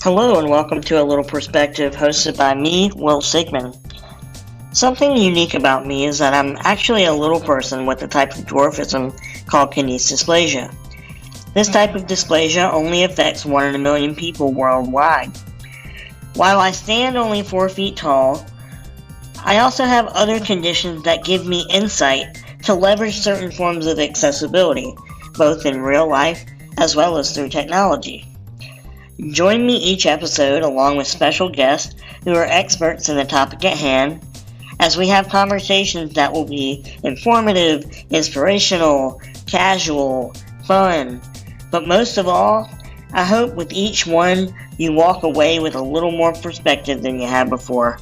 Hello and welcome to A Little Perspective hosted by me, Will Sigmon. Something unique about me is that I'm actually a little person with a type of dwarfism called Kniest dysplasia. This type of dysplasia only affects one in a million people worldwide. While I stand only 4 feet tall, I also have other conditions that give me insight to leverage certain forms of accessibility, both in real life as well as through technology. Join me each episode along with special guests who are experts in the topic at hand as we have conversations that will be informative, inspirational, casual, fun, but most of all, I hope with each one you walk away with a little more perspective than you had before.